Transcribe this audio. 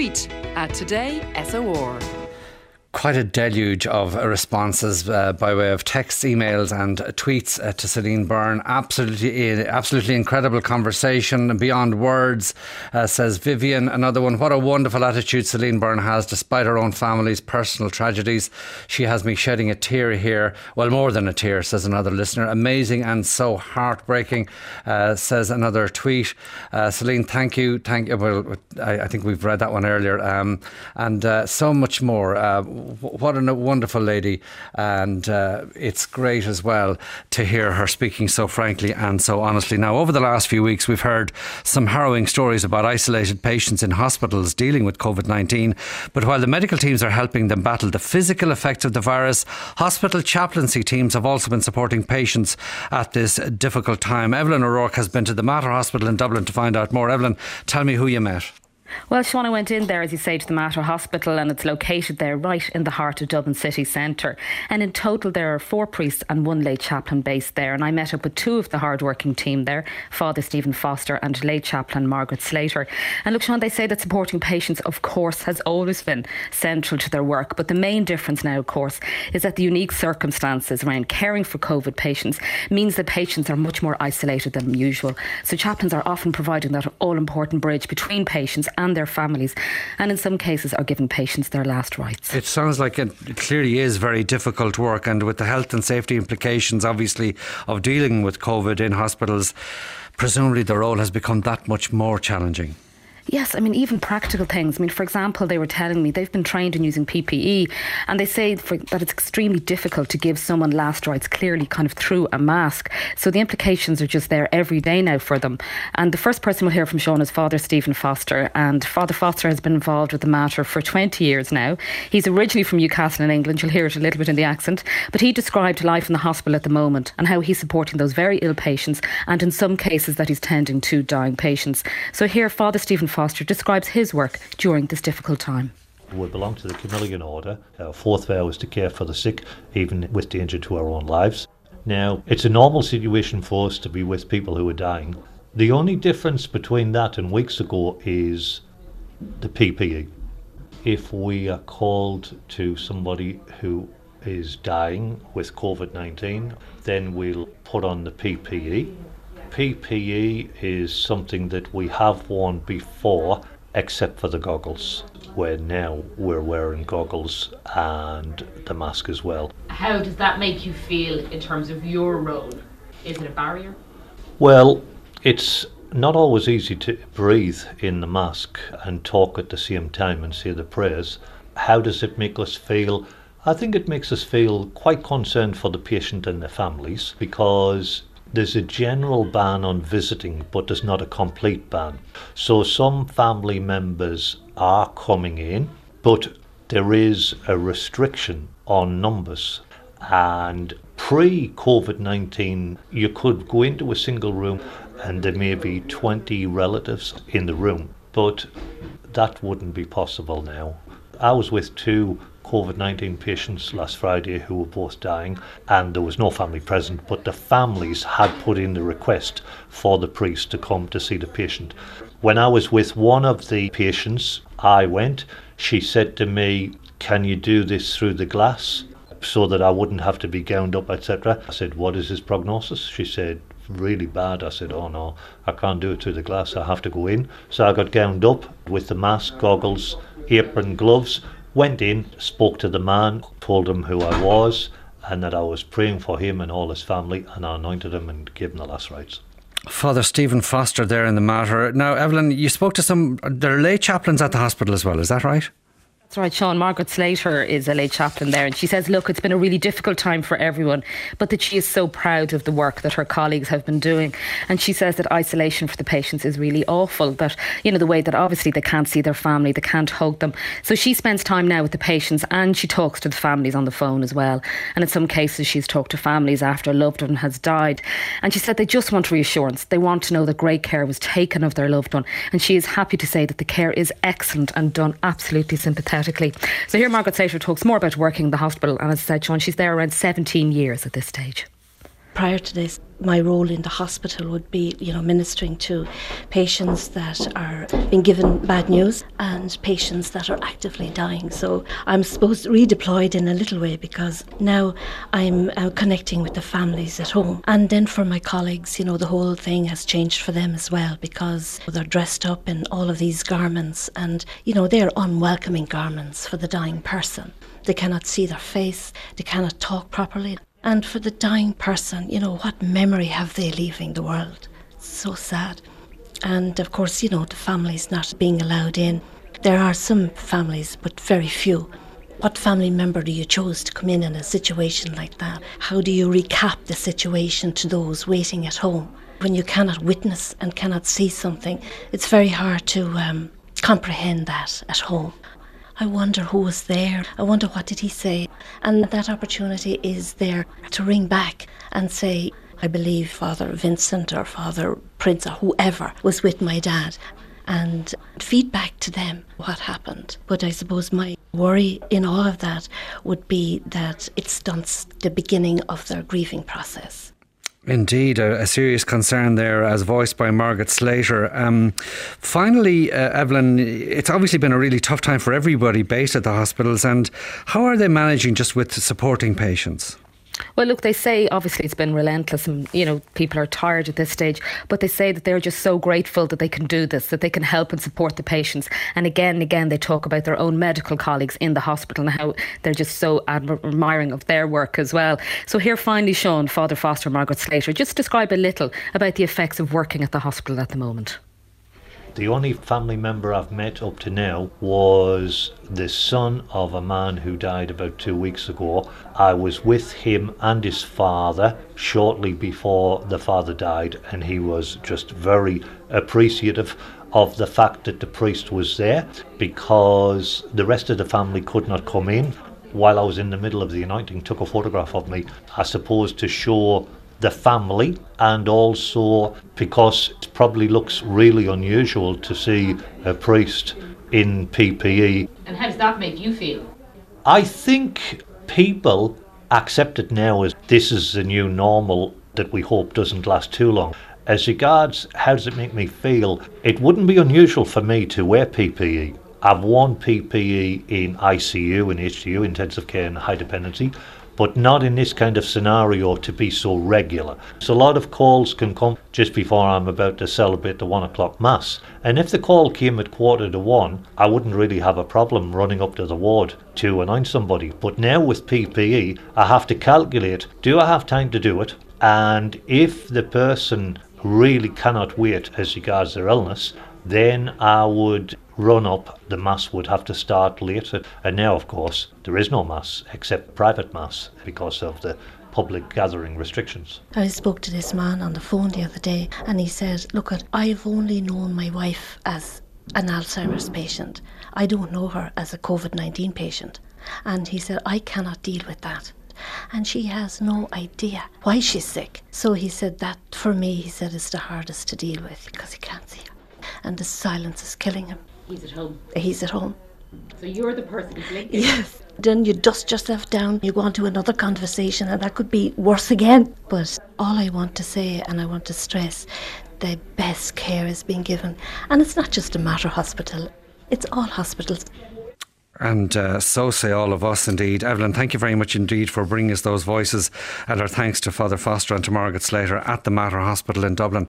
tweet at Today SOR quite a deluge of responses uh, by way of texts, emails, and tweets uh, to Celine Byrne. Absolutely, absolutely incredible conversation beyond words, uh, says Vivian. Another one. What a wonderful attitude Celine Byrne has, despite her own family's personal tragedies. She has me shedding a tear here. Well, more than a tear, says another listener. Amazing and so heartbreaking, uh, says another tweet. Uh, Celine, thank you, thank you. Well, I, I, think we've read that one earlier, um, and uh, so much more what a wonderful lady, and uh, it's great as well to hear her speaking so frankly and so honestly. Now, over the last few weeks, we've heard some harrowing stories about isolated patients in hospitals dealing with COVID 19. But while the medical teams are helping them battle the physical effects of the virus, hospital chaplaincy teams have also been supporting patients at this difficult time. Evelyn O'Rourke has been to the Mater Hospital in Dublin to find out more. Evelyn, tell me who you met. Well, Shauna went in there, as you say, to the Mater Hospital, and it's located there right in the heart of Dublin city centre. And in total, there are four priests and one lay chaplain based there. And I met up with two of the hard-working team there, Father Stephen Foster and lay chaplain Margaret Slater. And look, Sean, they say that supporting patients, of course, has always been central to their work. But the main difference now, of course, is that the unique circumstances around caring for COVID patients means that patients are much more isolated than usual. So chaplains are often providing that all-important bridge between patients and their families, and in some cases are giving patients their last rites. It sounds like it clearly is very difficult work, and with the health and safety implications, obviously, of dealing with COVID in hospitals, presumably the role has become that much more challenging. Yes, I mean, even practical things. I mean, for example, they were telling me they've been trained in using PPE, and they say for, that it's extremely difficult to give someone last rites clearly kind of through a mask. So the implications are just there every day now for them. And the first person we'll hear from Sean is Father Stephen Foster. And Father Foster has been involved with the Mater for 20 years now. He's originally from Newcastle in England. You'll hear it a little bit in the accent. But he described life in the hospital at the moment and how he's supporting those very ill patients, and in some cases that he's tending to dying patients. So here, Father Stephen Foster describes his work during this difficult time. We belong to the Camillian Order. Our fourth vow is to care for the sick, even with danger to our own lives. Now, it's a normal situation for us to be with people who are dying. The only difference between that and weeks ago is the PPE. If we are called to somebody who is dying with COVID 19, then we'll put on the PPE PPE is something that we have worn before, except for the goggles, where now we're wearing goggles and the mask as well. How does that make you feel in terms of your role? Is it a barrier? Well, it's not always easy to breathe in the mask and talk at the same time and say the prayers. How does it make us feel? I think it makes us feel quite concerned for the patient and their families because there's a general ban on visiting, but there's not a complete ban. So some family members are coming in, but there is a restriction on numbers. And pre COVID 19, you could go into a single room and there may be 20 relatives in the room, but that wouldn't be possible now. I was with two COVID 19 patients last Friday who were both dying, and there was no family present, but the families had put in the request for the priest to come to see the patient. When I was with one of the patients, I went. She said to me, Can you do this through the glass? So that I wouldn't have to be gowned up, etc. I said, What is his prognosis? She said, really bad. I said, Oh no, I can't do it through the glass. I have to go in. So I got gowned up with the mask, goggles, apron, gloves, Went in, spoke to the man, told him who I was, and that I was praying for him and all his family, and I anointed him and gave him the last rites. Father Stephen Foster there in the Mater. Now, Evelyn, you spoke to some, there are lay chaplains at the hospital as well, is that right? That's right, Sean. Margaret Slater is a lay chaplain there, and she says, Look, it's been a really difficult time for everyone, but that she is so proud of the work that her colleagues have been doing. And she says that isolation for the patients is really awful, that, you know, the way that obviously they can't see their family, they can't hug them. So she spends time now with the patients and she talks to the families on the phone as well. And in some cases, she's talked to families after a loved one has died. And she said they just want reassurance. They want to know that great care was taken of their loved one. And she is happy to say that the care is excellent and done absolutely sympathetic so here Margaret Slater talks more about working in the hospital and as I said, Sean, she's there around 17 years at this stage. Prior to this, my role in the hospital would be, you know, ministering to patients that are being given bad news and patients that are actively dying. So I'm supposed to redeployed in a little way because now I'm uh, connecting with the families at home. And then for my colleagues, you know, the whole thing has changed for them as well because they're dressed up in all of these garments and, you know, they're unwelcoming garments for the dying person. They cannot see their face, they cannot talk properly. And for the dying person, you know, what memory have they leaving the world? So sad. And of course, you know, the families not being allowed in. There are some families, but very few. What family member do you choose to come in in a situation like that? How do you recap the situation to those waiting at home? When you cannot witness and cannot see something, it's very hard to um, comprehend that at home. I wonder who was there. I wonder what did he say. And that opportunity is there to ring back and say, I believe Father Vincent or Father Prince or whoever was with my dad and feedback to them what happened. But I suppose my worry in all of that would be that it stunts the beginning of their grieving process. Indeed, a, a, serious concern there, as voiced by Margaret Slater. Um, finally, uh, Evelyn, it's obviously been a really tough time for everybody based at the hospitals. And how are they managing just with supporting patients? Well, look, they say obviously it's been relentless and, you know, people are tired at this stage, but they say that they're just so grateful that they can do this, that they can help and support the patients. And again and again, they talk about their own medical colleagues in the hospital and how they're just so admiring of their work as well. So, here finally, Sean, Father Foster, Margaret Slater, just describe a little about the effects of working at the hospital at the moment. The only family member I've met up to now was the son of a man who died about two weeks ago. I was with him and his father shortly before the father died, and he was just very appreciative of the fact that the priest was there because the rest of the family could not come in. While I was in the middle of the anointing, took a photograph of me, I suppose to show the family and also because it probably looks really unusual to see a priest in PPE. And how does that make you feel? I think people accept it now as this is the new normal that we hope doesn't last too long. As regards how does it make me feel, it wouldn't be unusual for me to wear PPE. I've worn PPE in ICU and HDU, intensive care and high dependency but not in this kind of scenario to be so regular. So a lot of calls can come just before I'm about to celebrate the one o'clock mass. And if the call came at quarter to one, I wouldn't really have a problem running up to the ward to announce somebody. But now with PPE, I have to calculate do I have time to do it? And if the person really cannot wait as regards their illness, then I would run up, the mass would have to start later. And now, of course, there is no mass except private mass because of the public gathering restrictions. I spoke to this man on the phone the other day and he said, Look, I've only known my wife as an Alzheimer's patient. I don't know her as a COVID 19 patient. And he said, I cannot deal with that. And she has no idea why she's sick. So he said, That for me, he said, is the hardest to deal with because he can't see. And the silence is killing him. He's at home. He's at home. So you're the person who's linking. Yes. Then you dust yourself down, you go on to another conversation, and that could be worse again. But all I want to say, and I want to stress, the best care is being given. And it's not just a Mater Hospital, it's all hospitals. And uh, so say all of us indeed. Evelyn, thank you very much indeed for bringing us those voices. And our thanks to Father Foster and to Margaret Slater at the Mater Hospital in Dublin.